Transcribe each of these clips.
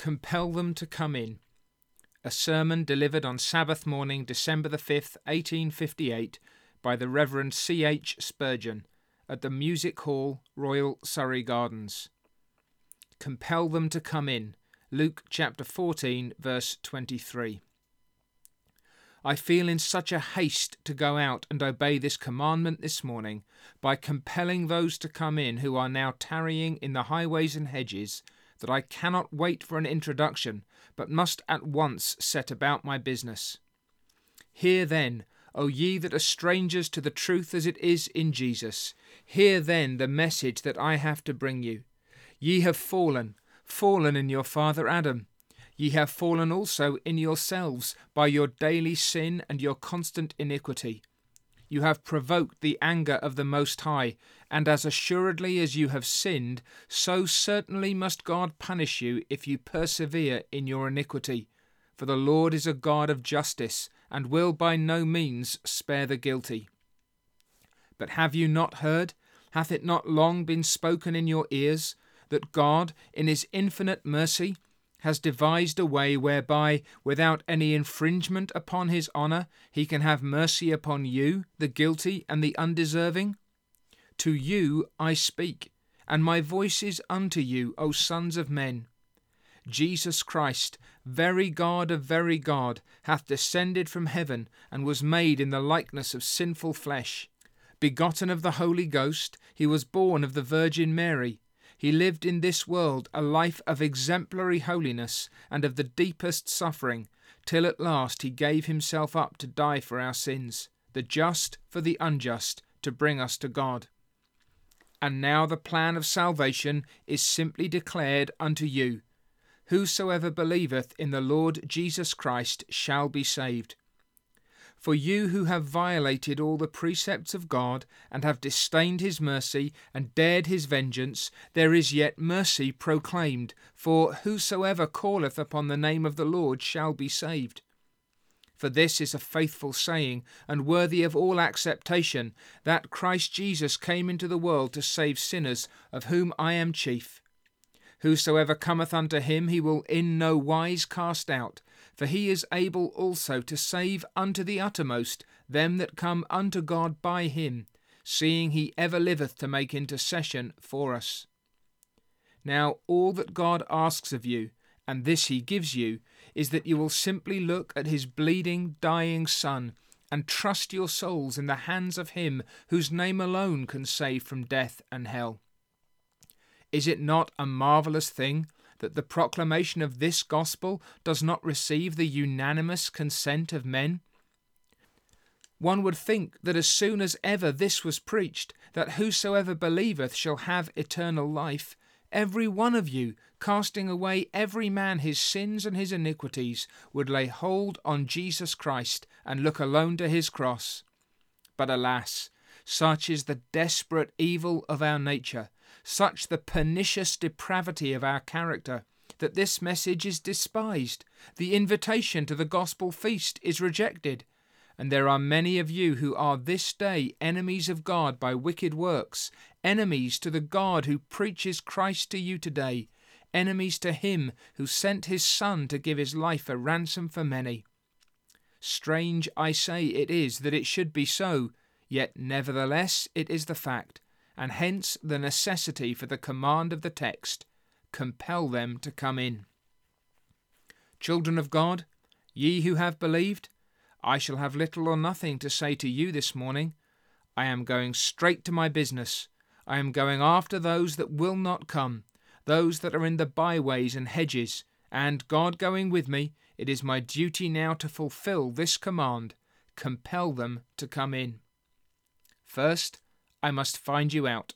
Compel them to come in. A sermon delivered on Sabbath morning, December the 5th, 1858, by the Reverend C. H. Spurgeon at the Music Hall, Royal Surrey Gardens. Compel them to come in. Luke chapter 14, verse 23. I feel in such a haste to go out and obey this commandment this morning by compelling those to come in who are now tarrying in the highways and hedges that I cannot wait for an introduction, but must at once set about my business. Hear then, O ye that are strangers to the truth as it is in Jesus, hear then the message that I have to bring you. Ye have fallen, fallen in your father Adam. Ye have fallen also in yourselves by your daily sin and your constant iniquity. You have provoked the anger of the Most High, and as assuredly as you have sinned, so certainly must God punish you if you persevere in your iniquity. For the Lord is a God of justice, and will by no means spare the guilty. But have you not heard? Hath it not long been spoken in your ears, that God, in his infinite mercy, has devised a way whereby, without any infringement upon his honour, he can have mercy upon you, the guilty and the undeserving? To you I speak, and my voice is unto you, O sons of men. Jesus Christ, very God of very God, hath descended from heaven, and was made in the likeness of sinful flesh. Begotten of the Holy Ghost, he was born of the Virgin Mary he lived in this world a life of exemplary holiness and of the deepest suffering, till at last he gave himself up to die for our sins, the just for the unjust, to bring us to God. And now the plan of salvation is simply declared unto you Whosoever believeth in the Lord Jesus Christ shall be saved. For you who have violated all the precepts of God, and have disdained his mercy, and dared his vengeance, there is yet mercy proclaimed, for whosoever calleth upon the name of the Lord shall be saved. For this is a faithful saying, and worthy of all acceptation, that Christ Jesus came into the world to save sinners, of whom I am chief. Whosoever cometh unto him he will in no wise cast out, for he is able also to save unto the uttermost them that come unto God by him, seeing he ever liveth to make intercession for us. Now all that God asks of you, and this he gives you, is that you will simply look at his bleeding, dying Son, and trust your souls in the hands of him whose name alone can save from death and hell. Is it not a marvellous thing that the proclamation of this gospel does not receive the unanimous consent of men? One would think that as soon as ever this was preached, that whosoever believeth shall have eternal life, every one of you, casting away every man his sins and his iniquities, would lay hold on Jesus Christ and look alone to his cross. But alas, such is the desperate evil of our nature such the pernicious depravity of our character, that this message is despised, the invitation to the gospel feast is rejected, and there are many of you who are this day enemies of God by wicked works, enemies to the God who preaches Christ to you today, enemies to him who sent his Son to give his life a ransom for many. Strange, I say, it is that it should be so, yet nevertheless it is the fact and hence the necessity for the command of the text compel them to come in. Children of God, ye who have believed, I shall have little or nothing to say to you this morning. I am going straight to my business. I am going after those that will not come, those that are in the byways and hedges, and God going with me, it is my duty now to fulfill this command compel them to come in. First, I must find you out.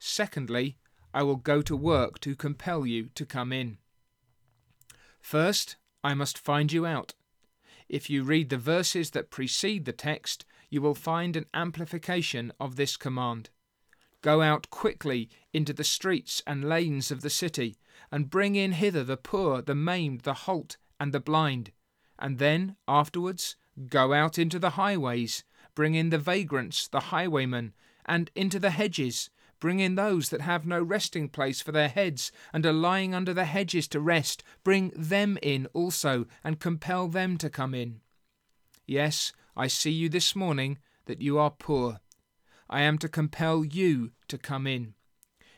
Secondly, I will go to work to compel you to come in. First, I must find you out. If you read the verses that precede the text, you will find an amplification of this command. Go out quickly into the streets and lanes of the city, and bring in hither the poor, the maimed, the halt, and the blind. And then, afterwards, go out into the highways, bring in the vagrants, the highwaymen, and into the hedges, Bring in those that have no resting place for their heads, and are lying under the hedges to rest. Bring them in also, and compel them to come in. Yes, I see you this morning, that you are poor. I am to compel you to come in.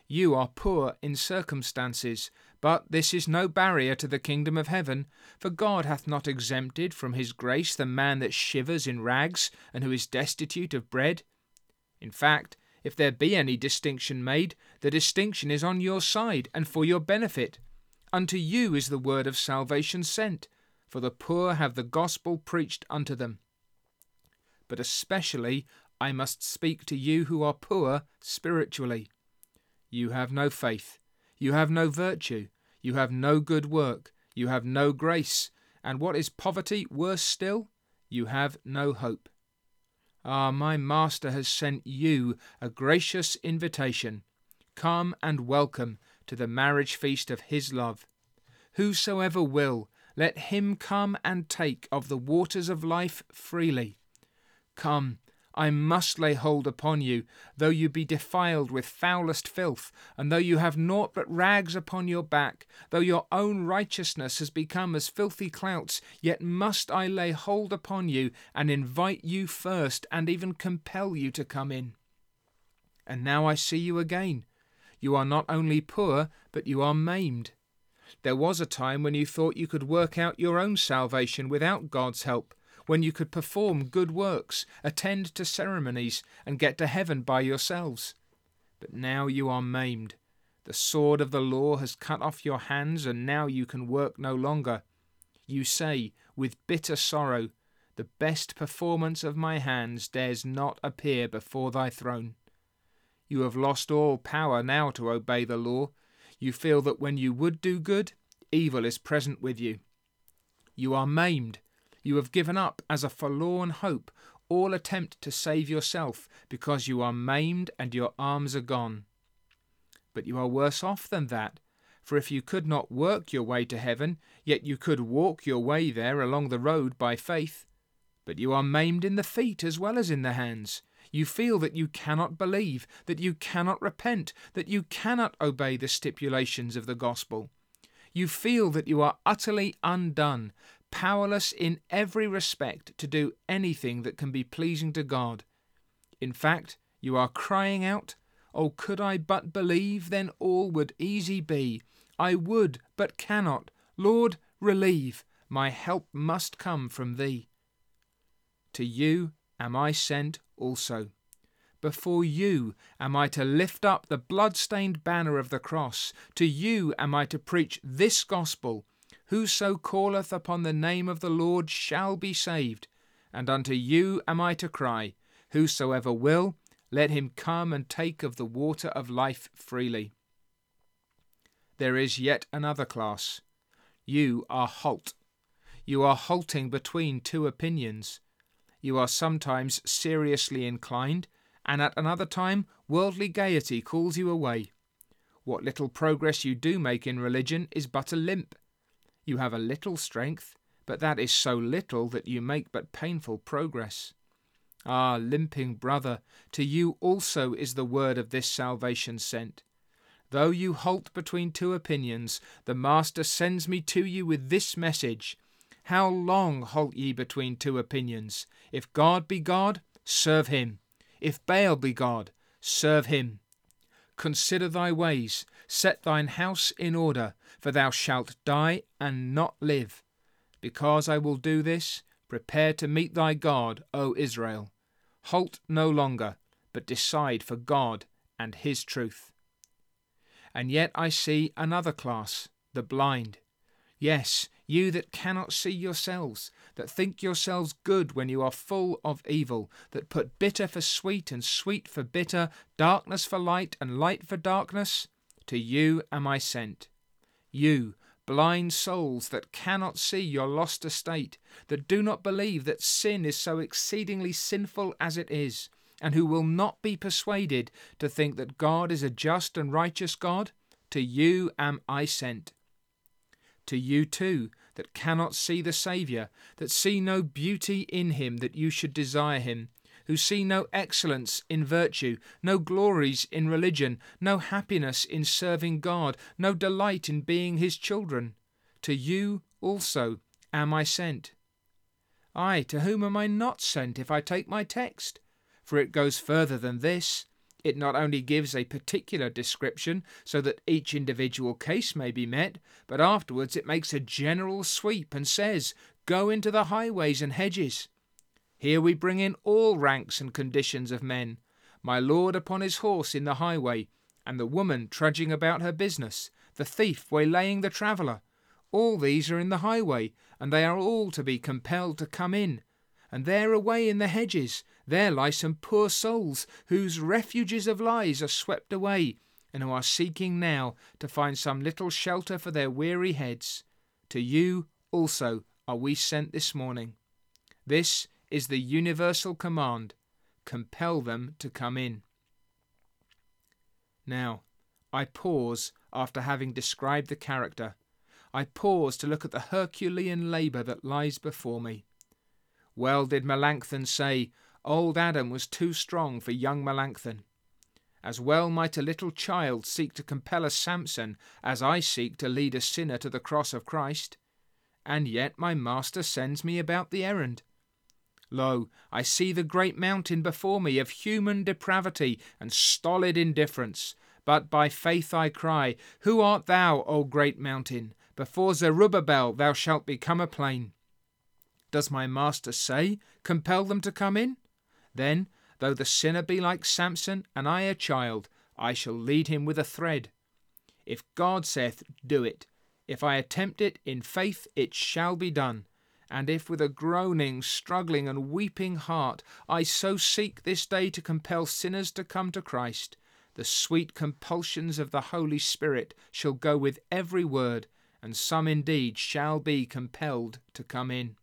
You are poor in circumstances, but this is no barrier to the kingdom of heaven, for God hath not exempted from his grace the man that shivers in rags and who is destitute of bread. In fact, if there be any distinction made, the distinction is on your side and for your benefit. Unto you is the word of salvation sent, for the poor have the gospel preached unto them. But especially I must speak to you who are poor spiritually. You have no faith, you have no virtue, you have no good work, you have no grace, and what is poverty worse still? You have no hope. Ah, my Master has sent you a gracious invitation. Come and welcome to the marriage feast of his love. Whosoever will, let him come and take of the waters of life freely. Come, I must lay hold upon you, though you be defiled with foulest filth, and though you have naught but rags upon your back, though your own righteousness has become as filthy clouts, yet must I lay hold upon you, and invite you first, and even compel you to come in. And now I see you again. You are not only poor, but you are maimed. There was a time when you thought you could work out your own salvation without God's help when you could perform good works, attend to ceremonies, and get to heaven by yourselves. But now you are maimed. The sword of the law has cut off your hands, and now you can work no longer. You say, with bitter sorrow, The best performance of my hands dares not appear before thy throne. You have lost all power now to obey the law. You feel that when you would do good, evil is present with you. You are maimed you have given up as a forlorn hope all attempt to save yourself because you are maimed and your arms are gone. But you are worse off than that, for if you could not work your way to heaven, yet you could walk your way there along the road by faith. But you are maimed in the feet as well as in the hands. You feel that you cannot believe, that you cannot repent, that you cannot obey the stipulations of the gospel. You feel that you are utterly undone, powerless in every respect to do anything that can be pleasing to God. In fact, you are crying out, Oh, could I but believe, then all would easy be. I would, but cannot. Lord, relieve. My help must come from Thee. To you am I sent also. Before you am I to lift up the blood-stained banner of the cross. To you am I to preach this gospel Whoso calleth upon the name of the Lord shall be saved. And unto you am I to cry, Whosoever will, let him come and take of the water of life freely. There is yet another class. You are halt. You are halting between two opinions. You are sometimes seriously inclined, and at another time worldly gaiety calls you away. What little progress you do make in religion is but a limp, you have a little strength, but that is so little that you make but painful progress. Ah, limping brother, to you also is the word of this salvation sent. Though you halt between two opinions, the Master sends me to you with this message. How long halt ye between two opinions? If God be God, serve him. If Baal be God, serve him. Consider thy ways, set thine house in order, for thou shalt die and not live. Because I will do this, prepare to meet thy God, O Israel. Halt no longer, but decide for God and his truth. And yet I see another class, the blind. Yes, you that cannot see yourselves, that think yourselves good when you are full of evil, that put bitter for sweet and sweet for bitter, darkness for light and light for darkness, to you am I sent. You, blind souls that cannot see your lost estate, that do not believe that sin is so exceedingly sinful as it is, and who will not be persuaded to think that God is a just and righteous God, to you am I sent. To you too, that cannot see the Saviour, that see no beauty in him that you should desire him, who see no excellence in virtue, no glories in religion, no happiness in serving God, no delight in being his children. To you also am I sent. I, to whom am I not sent if I take my text? For it goes further than this. It not only gives a particular description so that each individual case may be met, but afterwards it makes a general sweep and says, Go into the highways and hedges. Here we bring in all ranks and conditions of men my lord upon his horse in the highway, and the woman trudging about her business, the thief waylaying the traveller. All these are in the highway, and they are all to be compelled to come in. And there away in the hedges, there lie some poor souls whose refuges of lies are swept away, and who are seeking now to find some little shelter for their weary heads. To you also are we sent this morning. This is the universal command compel them to come in. Now, I pause after having described the character. I pause to look at the Herculean labour that lies before me. Well did Melancthon say, Old Adam was too strong for young Melancthon. As well might a little child seek to compel a Samson as I seek to lead a sinner to the cross of Christ. And yet my master sends me about the errand. Lo, I see the great mountain before me of human depravity and stolid indifference. But by faith I cry, Who art thou, O great mountain? Before Zerubbabel thou shalt become a plain. Does my master say, Compel them to come in? Then, though the sinner be like Samson, and I a child, I shall lead him with a thread. If God saith, Do it, if I attempt it in faith, it shall be done. And if with a groaning, struggling, and weeping heart I so seek this day to compel sinners to come to Christ, the sweet compulsions of the Holy Spirit shall go with every word, and some indeed shall be compelled to come in.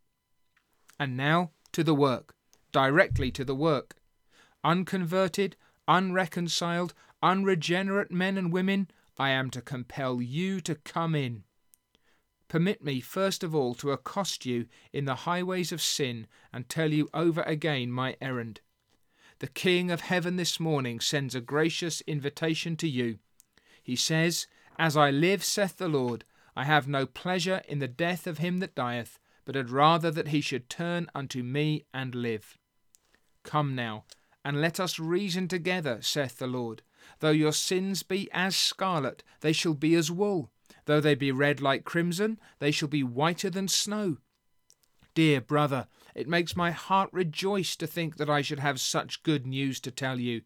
And now to the work, directly to the work. Unconverted, unreconciled, unregenerate men and women, I am to compel you to come in. Permit me first of all to accost you in the highways of sin and tell you over again my errand. The King of heaven this morning sends a gracious invitation to you. He says, As I live, saith the Lord, I have no pleasure in the death of him that dieth, but had rather that he should turn unto me and live. Come now, and let us reason together, saith the Lord. Though your sins be as scarlet, they shall be as wool. Though they be red like crimson, they shall be whiter than snow. Dear brother, it makes my heart rejoice to think that I should have such good news to tell you.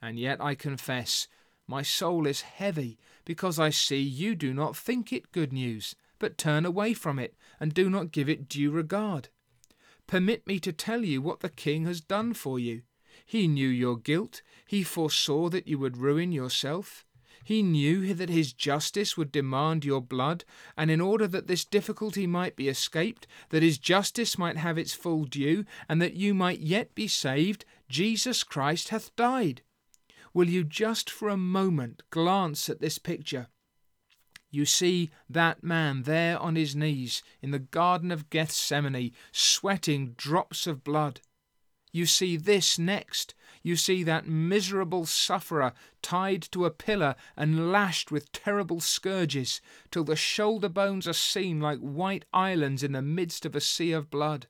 And yet I confess, my soul is heavy, because I see you do not think it good news, but turn away from it, and do not give it due regard. Permit me to tell you what the king has done for you. He knew your guilt, he foresaw that you would ruin yourself. He knew that his justice would demand your blood, and in order that this difficulty might be escaped, that his justice might have its full due, and that you might yet be saved, Jesus Christ hath died. Will you just for a moment glance at this picture? You see that man there on his knees in the Garden of Gethsemane, sweating drops of blood. You see this next, you see that miserable sufferer tied to a pillar and lashed with terrible scourges, till the shoulder bones are seen like white islands in the midst of a sea of blood.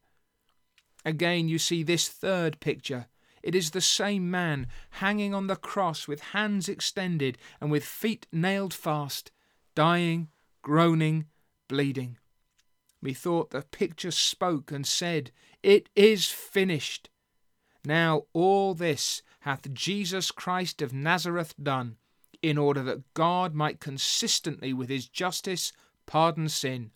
Again, you see this third picture. It is the same man hanging on the cross with hands extended and with feet nailed fast, dying, groaning, bleeding. Methought the picture spoke and said, It is finished. Now all this hath Jesus Christ of Nazareth done, in order that God might consistently with his justice pardon sin.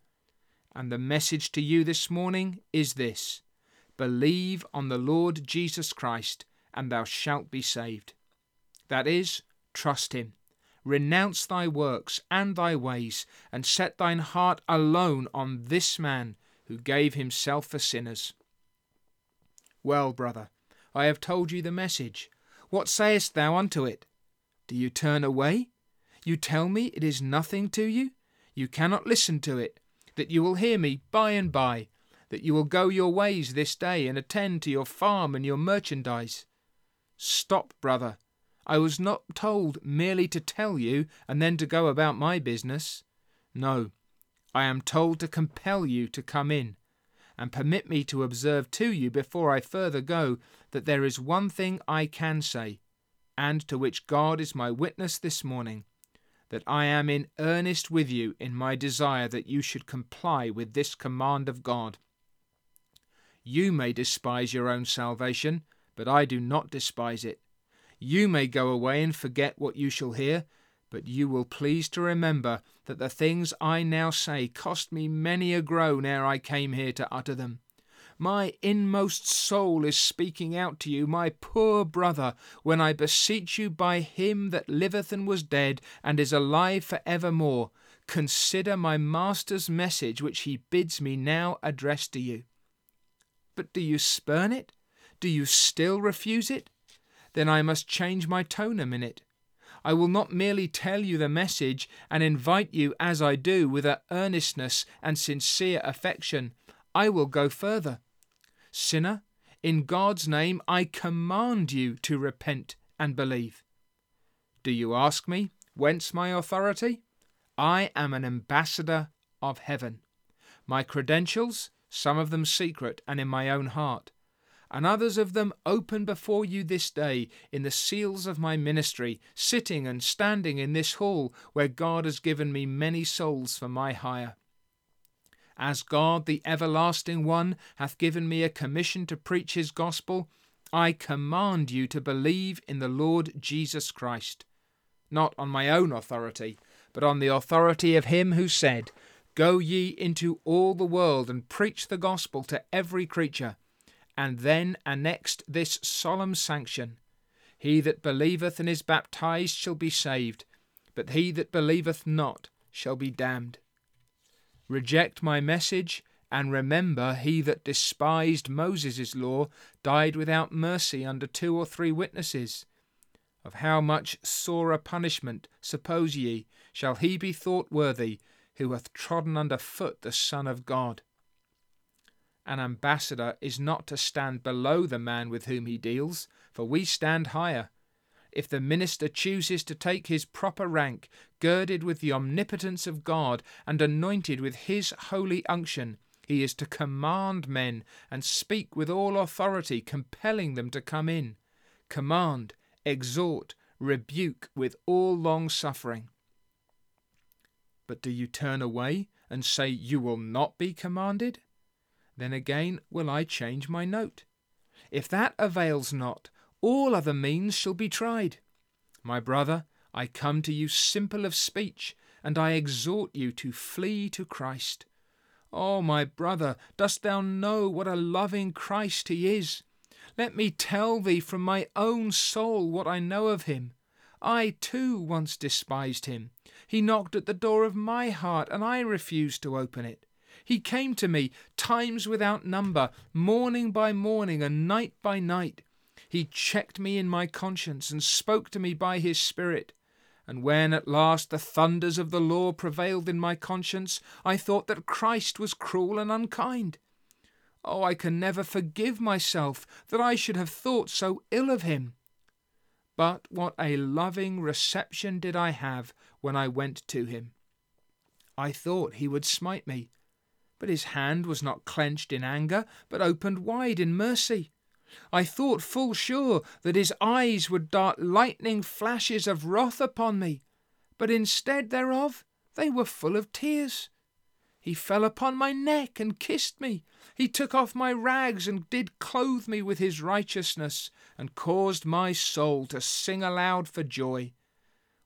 And the message to you this morning is this Believe on the Lord Jesus Christ, and thou shalt be saved. That is, trust him. Renounce thy works and thy ways, and set thine heart alone on this man who gave himself for sinners. Well, brother, I have told you the message. What sayest thou unto it? Do you turn away? You tell me it is nothing to you? You cannot listen to it, that you will hear me by and by. that you will go your ways this day and attend to your farm and your merchandise. Stop, brother. I was not told merely to tell you and then to go about my business. No, I am told to compel you to come in, and permit me to observe to you before I further go that there is one thing I can say, and to which God is my witness this morning, that I am in earnest with you in my desire that you should comply with this command of God. You may despise your own salvation, but I do not despise it. You may go away and forget what you shall hear, but you will please to remember that the things I now say cost me many a groan ere I came here to utter them. My inmost soul is speaking out to you, my poor brother, when I beseech you by him that liveth and was dead, and is alive for evermore, consider my Master's message which he bids me now address to you. But do you spurn it? Do you still refuse it? Then I must change my tone a minute. I will not merely tell you the message and invite you as I do with a earnestness and sincere affection. I will go further. Sinner, in God's name I command you to repent and believe. Do you ask me whence my authority? I am an ambassador of heaven. My credentials, some of them secret and in my own heart, and others of them open before you this day in the seals of my ministry, sitting and standing in this hall where God has given me many souls for my hire. As God, the everlasting one, hath given me a commission to preach his gospel, I command you to believe in the Lord Jesus Christ, not on my own authority, but on the authority of him who said, Go ye into all the world and preach the gospel to every creature and then annexed this solemn sanction He that believeth and is baptized shall be saved, but he that believeth not shall be damned. Reject my message, and remember he that despised Moses' law died without mercy under two or three witnesses. Of how much sorer punishment, suppose ye, shall he be thought worthy who hath trodden under foot the Son of God? An ambassador is not to stand below the man with whom he deals, for we stand higher. If the minister chooses to take his proper rank, girded with the omnipotence of God and anointed with his holy unction, he is to command men and speak with all authority, compelling them to come in. Command, exhort, rebuke with all long suffering. But do you turn away and say you will not be commanded? Then again will I change my note. If that avails not, all other means shall be tried. My brother, I come to you simple of speech, and I exhort you to flee to Christ. Oh, my brother, dost thou know what a loving Christ he is? Let me tell thee from my own soul what I know of him. I too once despised him. He knocked at the door of my heart, and I refused to open it. He came to me times without number, morning by morning and night by night. He checked me in my conscience and spoke to me by his Spirit. And when at last the thunders of the law prevailed in my conscience, I thought that Christ was cruel and unkind. Oh, I can never forgive myself that I should have thought so ill of him. But what a loving reception did I have when I went to him! I thought he would smite me, but his hand was not clenched in anger, but opened wide in mercy. I thought full sure that his eyes would dart lightning flashes of wrath upon me, but instead thereof they were full of tears. He fell upon my neck and kissed me. He took off my rags and did clothe me with his righteousness, and caused my soul to sing aloud for joy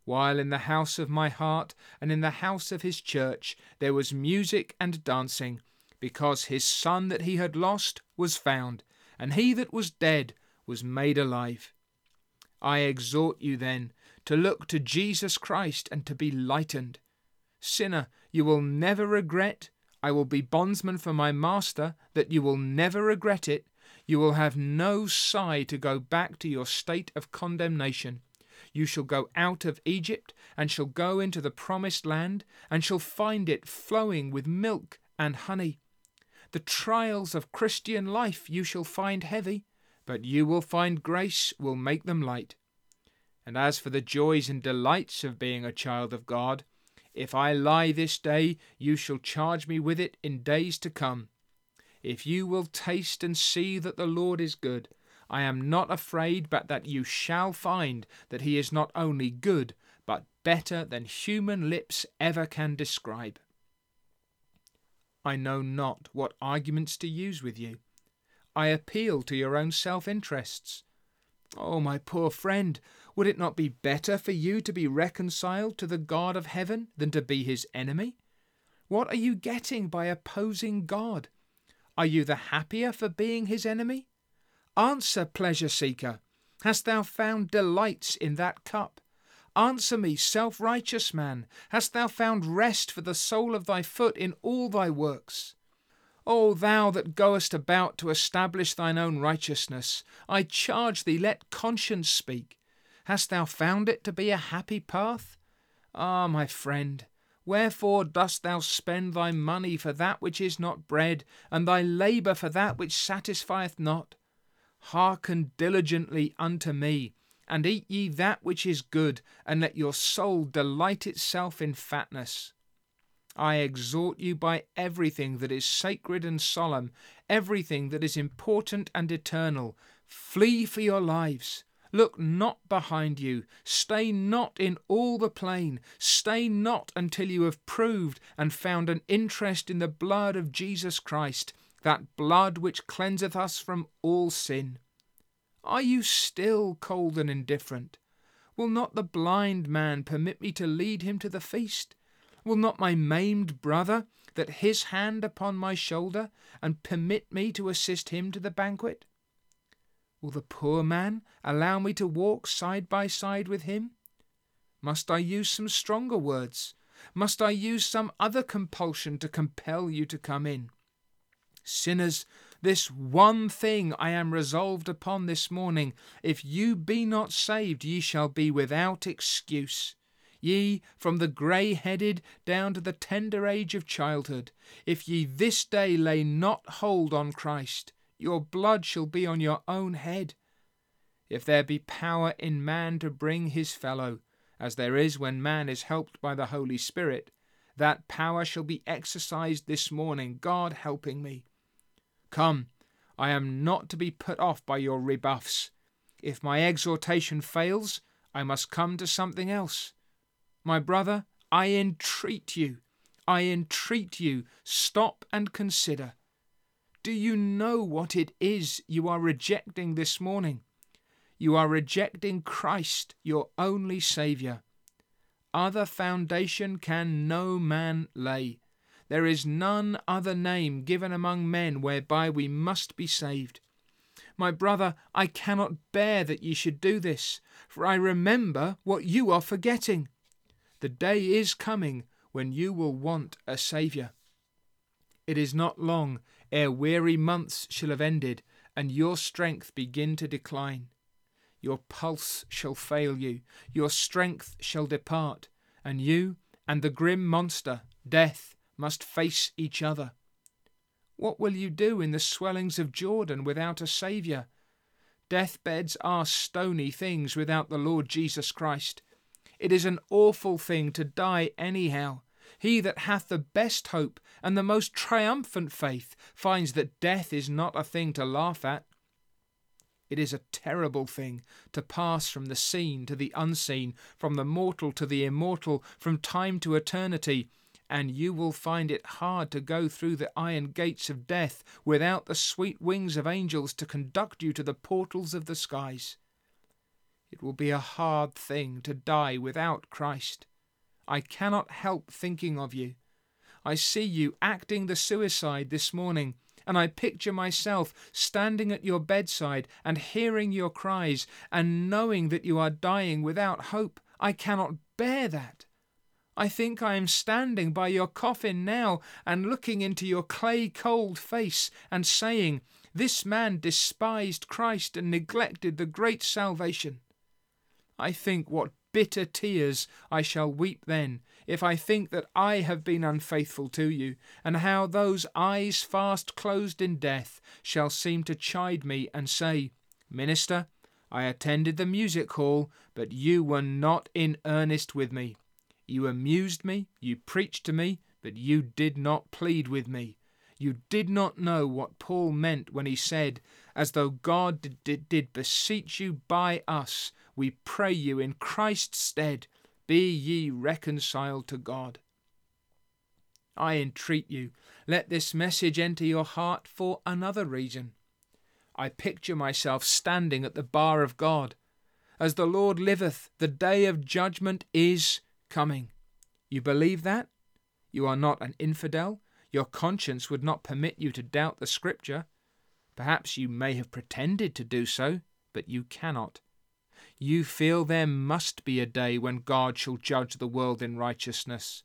while in the house of my heart and in the house of his church there was music and dancing, because his son that he had lost was found, and he that was dead was made alive. I exhort you then to look to Jesus Christ and to be lightened. Sinner, you will never regret. I will be bondsman for my master, that you will never regret it. You will have no sigh to go back to your state of condemnation. You shall go out of Egypt, and shall go into the promised land, and shall find it flowing with milk and honey. The trials of Christian life you shall find heavy, but you will find grace will make them light. And as for the joys and delights of being a child of God, if I lie this day, you shall charge me with it in days to come. If you will taste and see that the Lord is good, I am not afraid but that you shall find that he is not only good, but better than human lips ever can describe. I know not what arguments to use with you. I appeal to your own self interests. Oh, my poor friend, would it not be better for you to be reconciled to the God of heaven than to be his enemy? What are you getting by opposing God? Are you the happier for being his enemy? Answer, pleasure seeker. Hast thou found delights in that cup? Answer me, self righteous man. Hast thou found rest for the sole of thy foot in all thy works? O thou that goest about to establish thine own righteousness, I charge thee, let conscience speak. Hast thou found it to be a happy path? Ah, my friend, wherefore dost thou spend thy money for that which is not bread, and thy labour for that which satisfieth not? Hearken diligently unto me, and eat ye that which is good, and let your soul delight itself in fatness. I exhort you by everything that is sacred and solemn, everything that is important and eternal. Flee for your lives. Look not behind you. Stay not in all the plain. Stay not until you have proved and found an interest in the blood of Jesus Christ, that blood which cleanseth us from all sin. Are you still cold and indifferent? Will not the blind man permit me to lead him to the feast? Will not my maimed brother that his hand upon my shoulder, and permit me to assist him to the banquet? Will the poor man allow me to walk side by side with him? Must I use some stronger words? Must I use some other compulsion to compel you to come in? Sinners, this one thing I am resolved upon this morning if you be not saved, ye shall be without excuse. Ye, from the grey headed down to the tender age of childhood, if ye this day lay not hold on Christ, your blood shall be on your own head. If there be power in man to bring his fellow, as there is when man is helped by the Holy Spirit, that power shall be exercised this morning, God helping me. Come, I am not to be put off by your rebuffs. If my exhortation fails, I must come to something else. My brother, I entreat you, I entreat you, stop and consider. Do you know what it is you are rejecting this morning? You are rejecting Christ, your only Saviour. Other foundation can no man lay. There is none other name given among men whereby we must be saved. My brother, I cannot bear that ye should do this, for I remember what you are forgetting. The day is coming when you will want a Saviour. It is not long ere weary months shall have ended, and your strength begin to decline. Your pulse shall fail you, your strength shall depart, and you and the grim monster, death, must face each other. What will you do in the swellings of Jordan without a Saviour? Deathbeds are stony things without the Lord Jesus Christ. It is an awful thing to die anyhow. He that hath the best hope and the most triumphant faith finds that death is not a thing to laugh at. It is a terrible thing to pass from the seen to the unseen, from the mortal to the immortal, from time to eternity, and you will find it hard to go through the iron gates of death without the sweet wings of angels to conduct you to the portals of the skies. It will be a hard thing to die without Christ. I cannot help thinking of you. I see you acting the suicide this morning, and I picture myself standing at your bedside and hearing your cries and knowing that you are dying without hope. I cannot bear that. I think I am standing by your coffin now and looking into your clay cold face and saying, This man despised Christ and neglected the great salvation. I think what bitter tears I shall weep then, if I think that I have been unfaithful to you, and how those eyes fast closed in death shall seem to chide me and say, Minister, I attended the music hall, but you were not in earnest with me. You amused me, you preached to me, but you did not plead with me. You did not know what Paul meant when he said, As though God did, did, did beseech you by us, we pray you in Christ's stead, be ye reconciled to God. I entreat you, let this message enter your heart for another reason. I picture myself standing at the bar of God. As the Lord liveth, the day of judgment is coming. You believe that? You are not an infidel. Your conscience would not permit you to doubt the Scripture. Perhaps you may have pretended to do so, but you cannot. You feel there must be a day when God shall judge the world in righteousness.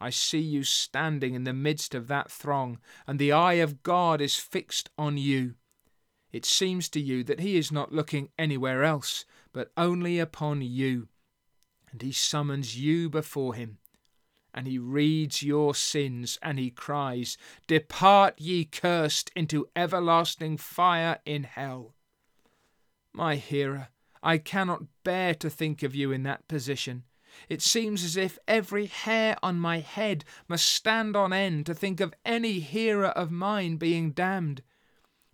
I see you standing in the midst of that throng, and the eye of God is fixed on you. It seems to you that He is not looking anywhere else, but only upon you, and He summons you before Him. And he reads your sins, and he cries, Depart, ye cursed, into everlasting fire in hell. My hearer, I cannot bear to think of you in that position. It seems as if every hair on my head must stand on end to think of any hearer of mine being damned.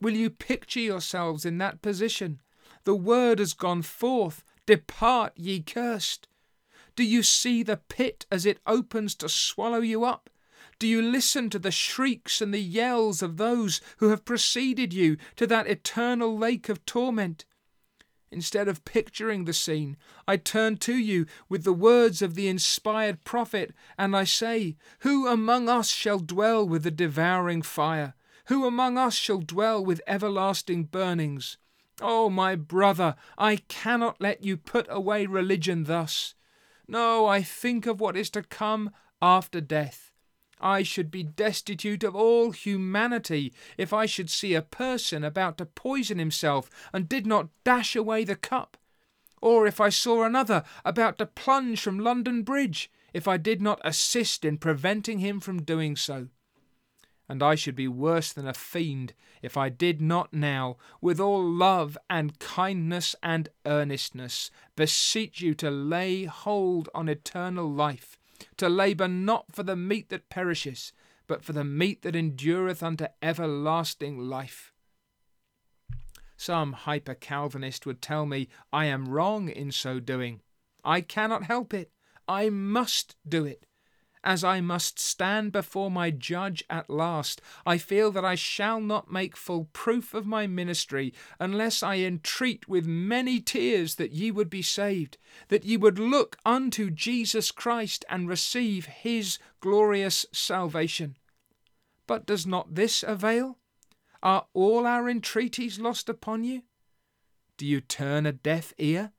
Will you picture yourselves in that position? The word has gone forth, Depart, ye cursed. Do you see the pit as it opens to swallow you up? Do you listen to the shrieks and the yells of those who have preceded you to that eternal lake of torment? Instead of picturing the scene, I turn to you with the words of the inspired prophet, and I say, Who among us shall dwell with the devouring fire? Who among us shall dwell with everlasting burnings? Oh, my brother, I cannot let you put away religion thus. No, I think of what is to come after death. I should be destitute of all humanity if I should see a person about to poison himself and did not dash away the cup, or if I saw another about to plunge from London Bridge, if I did not assist in preventing him from doing so. And I should be worse than a fiend if I did not now, with all love and kindness and earnestness, beseech you to lay hold on eternal life to labour not for the meat that perishes, but for the meat that endureth unto everlasting life. Some hyper Calvinist would tell me I am wrong in so doing. I cannot help it. I must do it as I must stand before my judge at last, I feel that I shall not make full proof of my ministry unless I entreat with many tears that ye would be saved, that ye would look unto Jesus Christ and receive his glorious salvation. But does not this avail? Are all our entreaties lost upon you? Do you turn a deaf ear?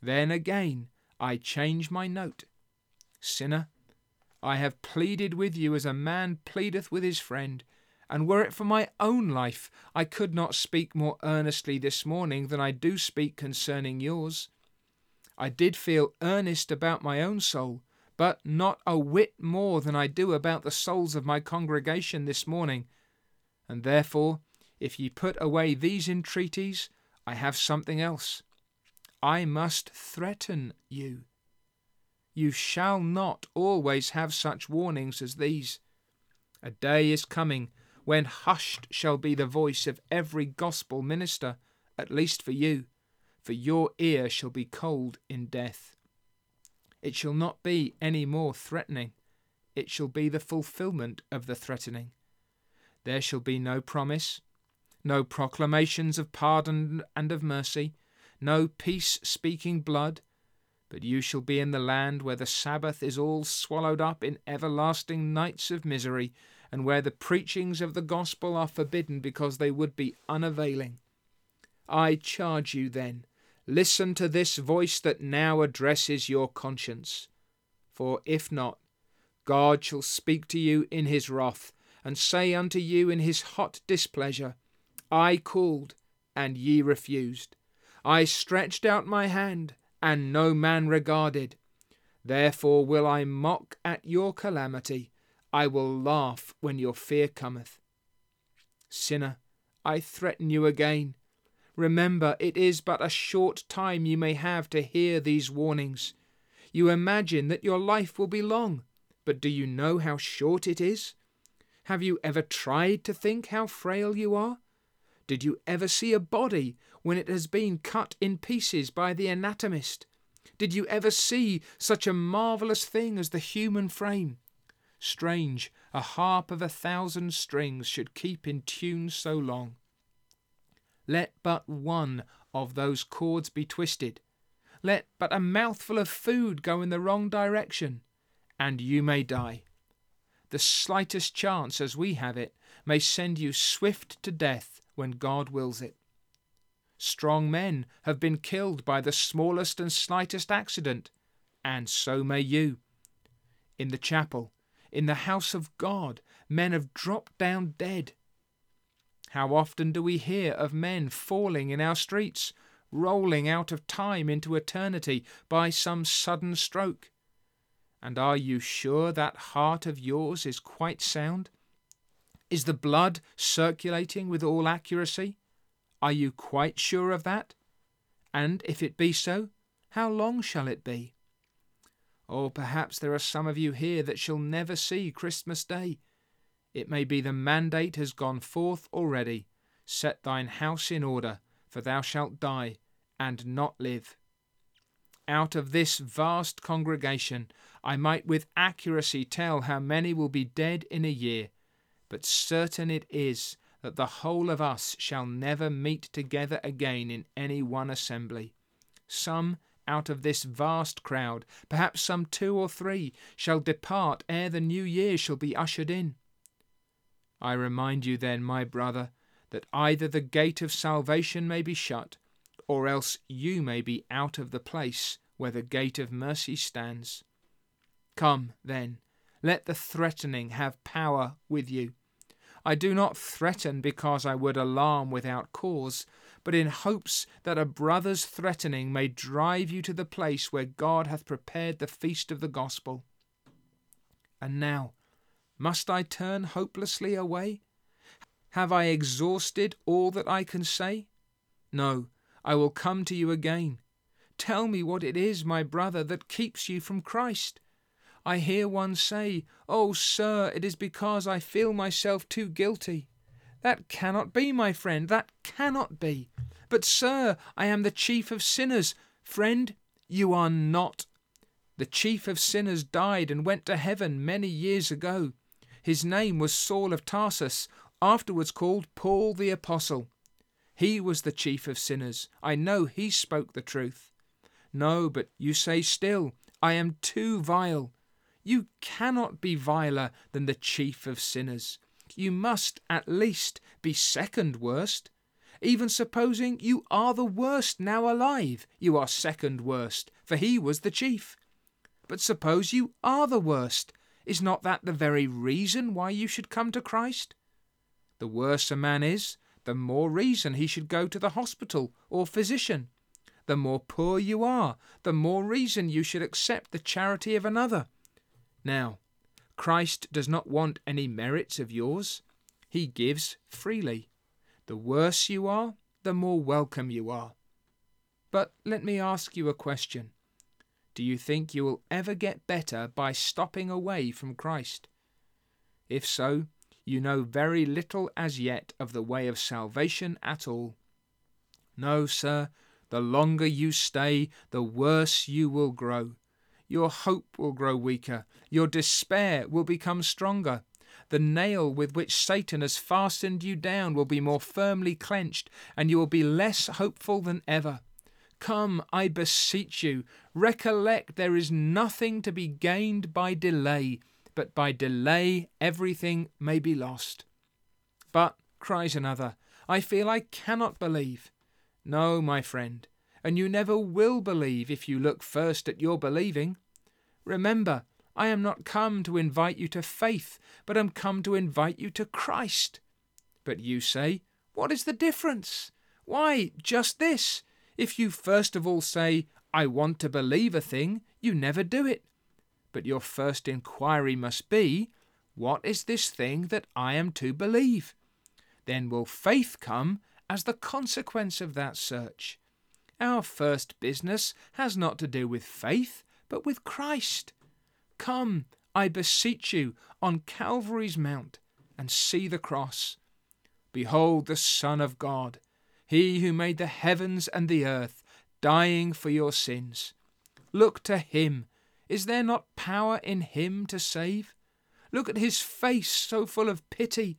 Then again I change my note. Sinner, I have pleaded with you as a man pleadeth with his friend, and were it for my own life, I could not speak more earnestly this morning than I do speak concerning yours. I did feel earnest about my own soul, but not a whit more than I do about the souls of my congregation this morning. And therefore, if ye put away these entreaties, I have something else. I must threaten you. You shall not always have such warnings as these. A day is coming when hushed shall be the voice of every gospel minister, at least for you, for your ear shall be cold in death. It shall not be any more threatening, it shall be the fulfilment of the threatening. There shall be no promise, no proclamations of pardon and of mercy, no peace speaking blood, but you shall be in the land where the Sabbath is all swallowed up in everlasting nights of misery, and where the preachings of the gospel are forbidden because they would be unavailing. I charge you then, listen to this voice that now addresses your conscience. For if not, God shall speak to you in his wrath, and say unto you in his hot displeasure, I called, and ye refused. I stretched out my hand, and no man regarded. Therefore will I mock at your calamity, I will laugh when your fear cometh. Sinner, I threaten you again. Remember, it is but a short time you may have to hear these warnings. You imagine that your life will be long, but do you know how short it is? Have you ever tried to think how frail you are? Did you ever see a body when it has been cut in pieces by the anatomist? Did you ever see such a marvellous thing as the human frame? Strange, a harp of a thousand strings should keep in tune so long. Let but one of those cords be twisted, let but a mouthful of food go in the wrong direction, and you may die. The slightest chance, as we have it, may send you swift to death when God wills it. Strong men have been killed by the smallest and slightest accident, and so may you. In the chapel, in the house of God, men have dropped down dead. How often do we hear of men falling in our streets, rolling out of time into eternity by some sudden stroke? And are you sure that heart of yours is quite sound? Is the blood circulating with all accuracy? Are you quite sure of that? And if it be so, how long shall it be? Or perhaps there are some of you here that shall never see Christmas Day. It may be the mandate has gone forth already. Set thine house in order, for thou shalt die, and not live. Out of this vast congregation I might with accuracy tell how many will be dead in a year, but certain it is that the whole of us shall never meet together again in any one assembly. Some out of this vast crowd, perhaps some two or three, shall depart ere the new year shall be ushered in. I remind you then, my brother, that either the gate of salvation may be shut, or else you may be out of the place where the gate of mercy stands. Come, then, let the threatening have power with you. I do not threaten because I would alarm without cause, but in hopes that a brother's threatening may drive you to the place where God hath prepared the feast of the gospel. And now, must I turn hopelessly away? Have I exhausted all that I can say? No, I will come to you again. Tell me what it is, my brother, that keeps you from Christ. I hear one say, Oh, sir, it is because I feel myself too guilty. That cannot be, my friend, that cannot be. But, sir, I am the chief of sinners. Friend, you are not. The chief of sinners died and went to heaven many years ago. His name was Saul of Tarsus, afterwards called Paul the Apostle. He was the chief of sinners. I know he spoke the truth. No, but you say still, I am too vile. You cannot be viler than the chief of sinners. You must at least be second worst. Even supposing you are the worst now alive, you are second worst, for he was the chief. But suppose you are the worst, is not that the very reason why you should come to Christ? The worse a man is, the more reason he should go to the hospital or physician. The more poor you are, the more reason you should accept the charity of another. Now, Christ does not want any merits of yours. He gives freely. The worse you are, the more welcome you are. But let me ask you a question. Do you think you will ever get better by stopping away from Christ? If so, you know very little as yet of the way of salvation at all. No, sir, the longer you stay, the worse you will grow. Your hope will grow weaker, your despair will become stronger. The nail with which Satan has fastened you down will be more firmly clenched, and you will be less hopeful than ever. Come, I beseech you, recollect there is nothing to be gained by delay, but by delay everything may be lost. But, cries another, I feel I cannot believe. No, my friend, and you never will believe if you look first at your believing. Remember, I am not come to invite you to faith, but am come to invite you to Christ. But you say, What is the difference? Why, just this. If you first of all say, I want to believe a thing, you never do it. But your first inquiry must be, What is this thing that I am to believe? Then will faith come as the consequence of that search. Our first business has not to do with faith, but with Christ. Come, I beseech you, on Calvary's Mount, and see the cross. Behold the Son of God, he who made the heavens and the earth, dying for your sins. Look to him. Is there not power in him to save? Look at his face, so full of pity.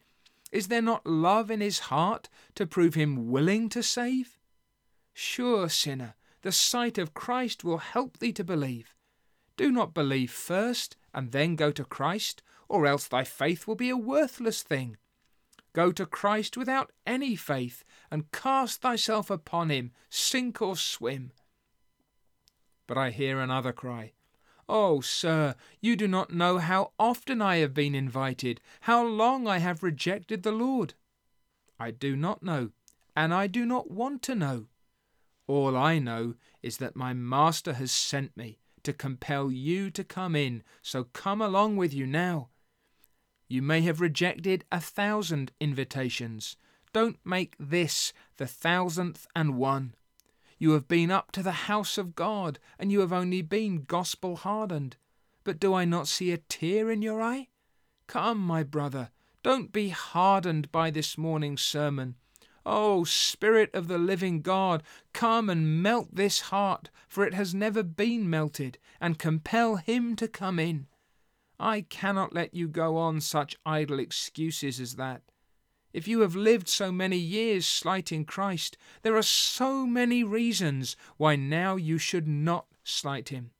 Is there not love in his heart to prove him willing to save? Sure, sinner, the sight of Christ will help thee to believe. Do not believe first and then go to Christ, or else thy faith will be a worthless thing. Go to Christ without any faith, and cast thyself upon him, sink or swim. But I hear another cry. Oh, sir, you do not know how often I have been invited, how long I have rejected the Lord. I do not know, and I do not want to know. All I know is that my Master has sent me to compel you to come in, so come along with you now. You may have rejected a thousand invitations. Don't make this the thousandth and one. You have been up to the house of God, and you have only been gospel hardened. But do I not see a tear in your eye? Come, my brother, don't be hardened by this morning's sermon. O Spirit of the living God, come and melt this heart, for it has never been melted, and compel him to come in. I cannot let you go on such idle excuses as that. If you have lived so many years slighting Christ, there are so many reasons why now you should not slight him.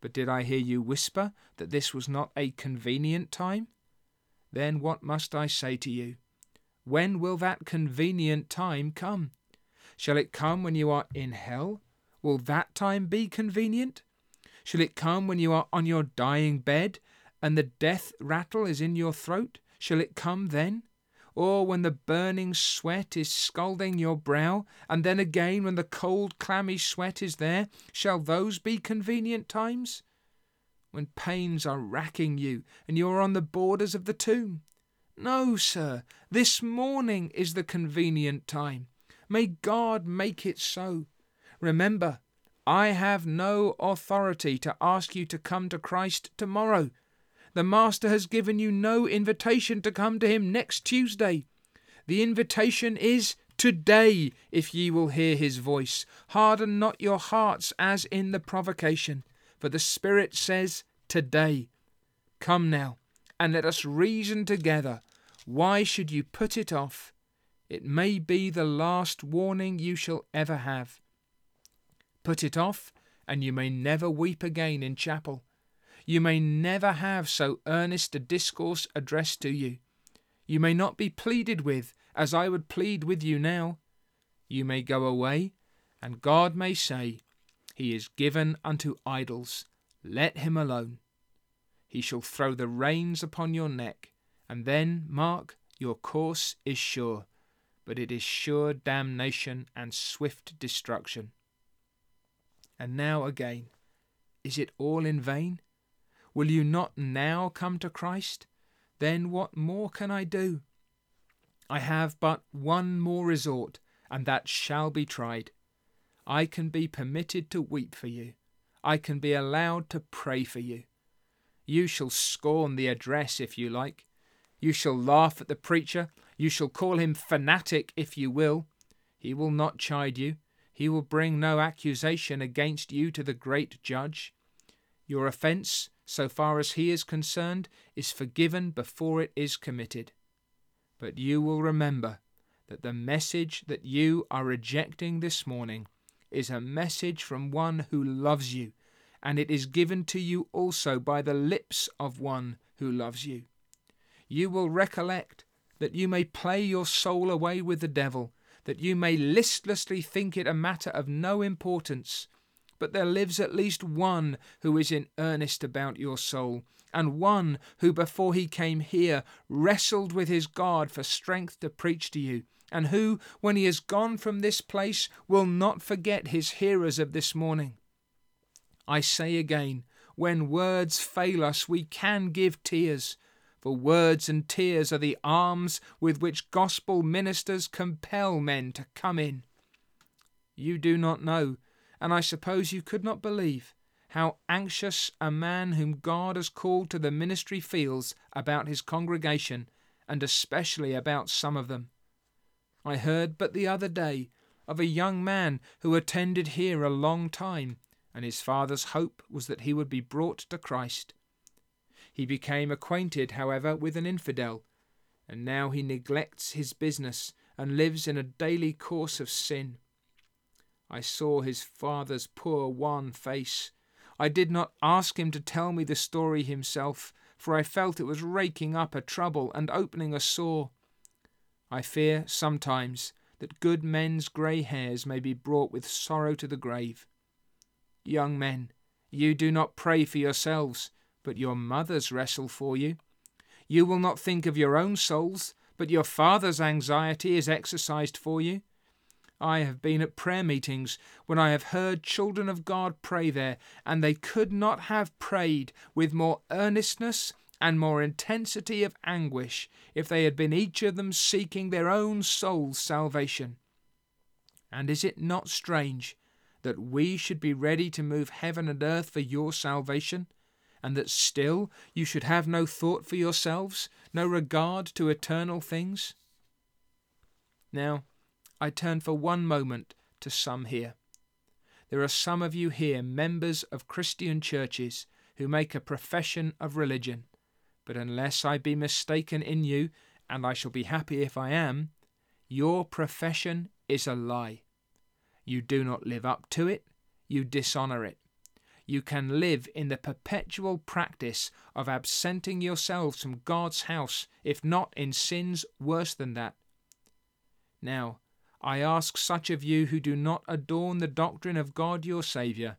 But did I hear you whisper that this was not a convenient time? Then what must I say to you? When will that convenient time come? Shall it come when you are in hell? Will that time be convenient? Shall it come when you are on your dying bed and the death rattle is in your throat? Shall it come then? Or when the burning sweat is scalding your brow, and then again when the cold, clammy sweat is there? Shall those be convenient times? When pains are racking you and you are on the borders of the tomb? No, sir, this morning is the convenient time. May God make it so. Remember, I have no authority to ask you to come to Christ tomorrow. The Master has given you no invitation to come to him next Tuesday. The invitation is today, if ye will hear his voice. Harden not your hearts as in the provocation, for the Spirit says, Today. Come now, and let us reason together why should you put it off? It may be the last warning you shall ever have. Put it off, and you may never weep again in chapel. You may never have so earnest a discourse addressed to you. You may not be pleaded with as I would plead with you now. You may go away, and God may say, He is given unto idols. Let him alone. He shall throw the reins upon your neck and then, mark, your course is sure, but it is sure damnation and swift destruction. And now again, is it all in vain? Will you not now come to Christ? Then what more can I do? I have but one more resort, and that shall be tried. I can be permitted to weep for you. I can be allowed to pray for you. You shall scorn the address if you like. You shall laugh at the preacher. You shall call him fanatic if you will. He will not chide you. He will bring no accusation against you to the great judge. Your offence, so far as he is concerned, is forgiven before it is committed. But you will remember that the message that you are rejecting this morning is a message from one who loves you, and it is given to you also by the lips of one who loves you you will recollect that you may play your soul away with the devil, that you may listlessly think it a matter of no importance. But there lives at least one who is in earnest about your soul, and one who before he came here wrestled with his God for strength to preach to you, and who, when he has gone from this place, will not forget his hearers of this morning. I say again, when words fail us, we can give tears, for words and tears are the arms with which gospel ministers compel men to come in. You do not know, and I suppose you could not believe, how anxious a man whom God has called to the ministry feels about his congregation, and especially about some of them. I heard but the other day of a young man who attended here a long time, and his father's hope was that he would be brought to Christ. He became acquainted, however, with an infidel, and now he neglects his business and lives in a daily course of sin. I saw his father's poor wan face. I did not ask him to tell me the story himself, for I felt it was raking up a trouble and opening a sore. I fear sometimes that good men's grey hairs may be brought with sorrow to the grave. Young men, you do not pray for yourselves, but your mothers wrestle for you. You will not think of your own souls, but your father's anxiety is exercised for you. I have been at prayer meetings when I have heard children of God pray there, and they could not have prayed with more earnestness and more intensity of anguish if they had been each of them seeking their own soul's salvation. And is it not strange that we should be ready to move heaven and earth for your salvation, and that still you should have no thought for yourselves, no regard to eternal things? Now, I turn for one moment to some here. There are some of you here, members of Christian churches, who make a profession of religion, but unless I be mistaken in you, and I shall be happy if I am, your profession is a lie. You do not live up to it, you dishonour it. You can live in the perpetual practice of absenting yourselves from God's house, if not in sins worse than that. Now, I ask such of you who do not adorn the doctrine of God your Saviour,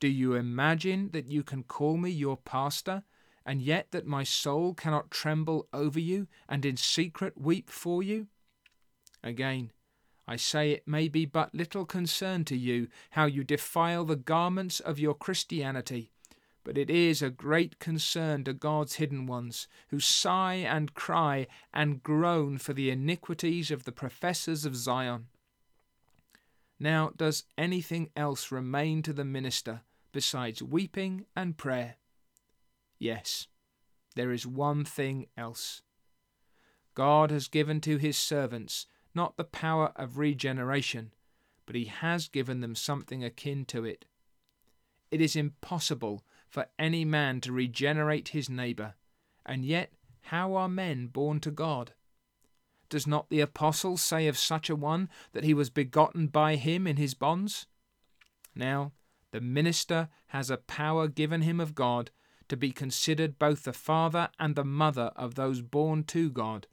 do you imagine that you can call me your pastor and yet that my soul cannot tremble over you and in secret weep for you? Again, I say it may be but little concern to you how you defile the garments of your Christianity, but it is a great concern to God's hidden ones, who sigh and cry and groan for the iniquities of the professors of Zion. Now, does anything else remain to the minister besides weeping and prayer? Yes, there is one thing else. God has given to his servants not the power of regeneration, but he has given them something akin to it. It is impossible for any man to regenerate his neighbour, and yet how are men born to God? Does not the apostle say of such a one that he was begotten by him in his bonds? Now, the minister has a power given him of God to be considered both the father and the mother of those born to God.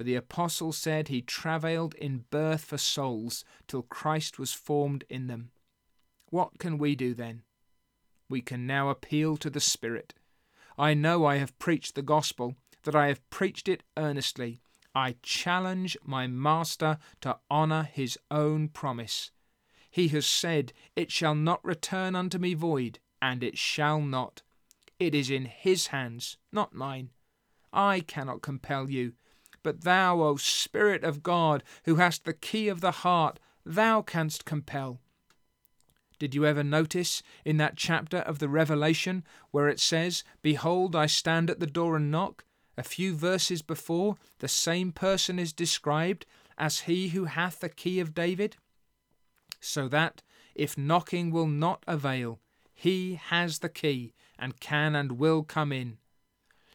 For the apostle said he travailed in birth for souls till Christ was formed in them. What can we do then? We can now appeal to the Spirit. I know I have preached the gospel, that I have preached it earnestly. I challenge my Master to honour his own promise. He has said, It shall not return unto me void, and it shall not. It is in his hands, not mine. I cannot compel you, but thou, O Spirit of God, who hast the key of the heart, thou canst compel. Did you ever notice in that chapter of the Revelation where it says, Behold, I stand at the door and knock? A few verses before, the same person is described as he who hath the key of David. So that, if knocking will not avail, he has the key and can and will come in.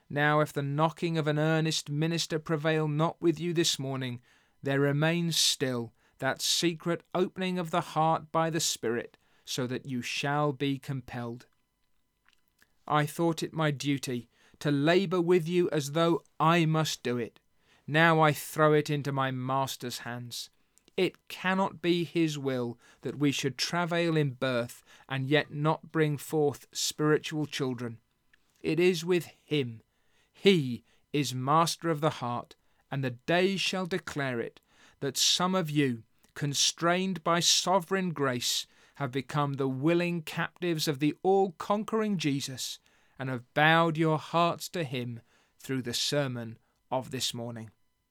Now, if the knocking of an earnest minister prevail not with you this morning, there remains still that secret opening of the heart by the Spirit, so that you shall be compelled. I thought it my duty to labour with you as though I must do it. Now I throw it into my Master's hands. It cannot be his will that we should travail in birth and yet not bring forth spiritual children. it is with Him. He is master of the heart, and the day shall declare it, that some of you, constrained by sovereign grace, have become the willing captives of the all conquering Jesus and have bowed your hearts to Him through the sermon of this morning.